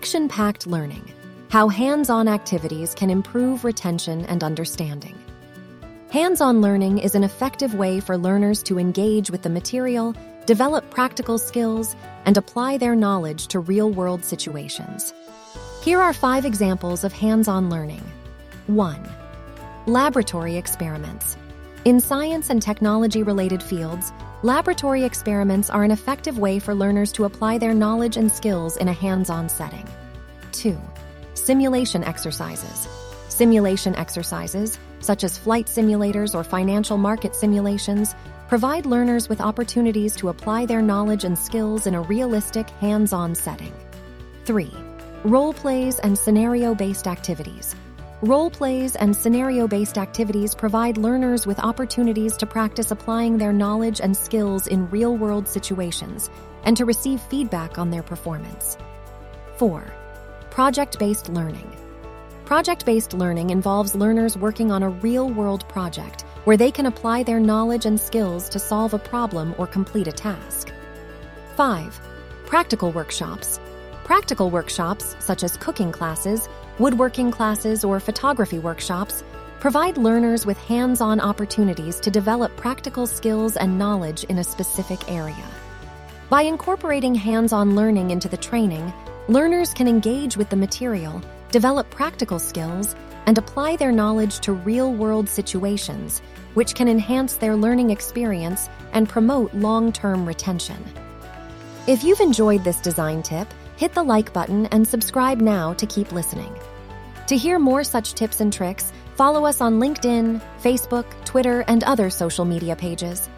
Action packed learning how hands on activities can improve retention and understanding. Hands on learning is an effective way for learners to engage with the material, develop practical skills, and apply their knowledge to real world situations. Here are five examples of hands on learning. 1. Laboratory experiments. In science and technology related fields, laboratory experiments are an effective way for learners to apply their knowledge and skills in a hands on setting. 2. Simulation exercises. Simulation exercises, such as flight simulators or financial market simulations, provide learners with opportunities to apply their knowledge and skills in a realistic, hands on setting. 3. Role plays and scenario based activities. Role plays and scenario based activities provide learners with opportunities to practice applying their knowledge and skills in real world situations and to receive feedback on their performance. 4. Project based learning. Project based learning involves learners working on a real world project where they can apply their knowledge and skills to solve a problem or complete a task. 5. Practical workshops. Practical workshops, such as cooking classes, woodworking classes, or photography workshops, provide learners with hands on opportunities to develop practical skills and knowledge in a specific area. By incorporating hands on learning into the training, learners can engage with the material, develop practical skills, and apply their knowledge to real world situations, which can enhance their learning experience and promote long term retention. If you've enjoyed this design tip, hit the like button and subscribe now to keep listening. To hear more such tips and tricks, follow us on LinkedIn, Facebook, Twitter, and other social media pages.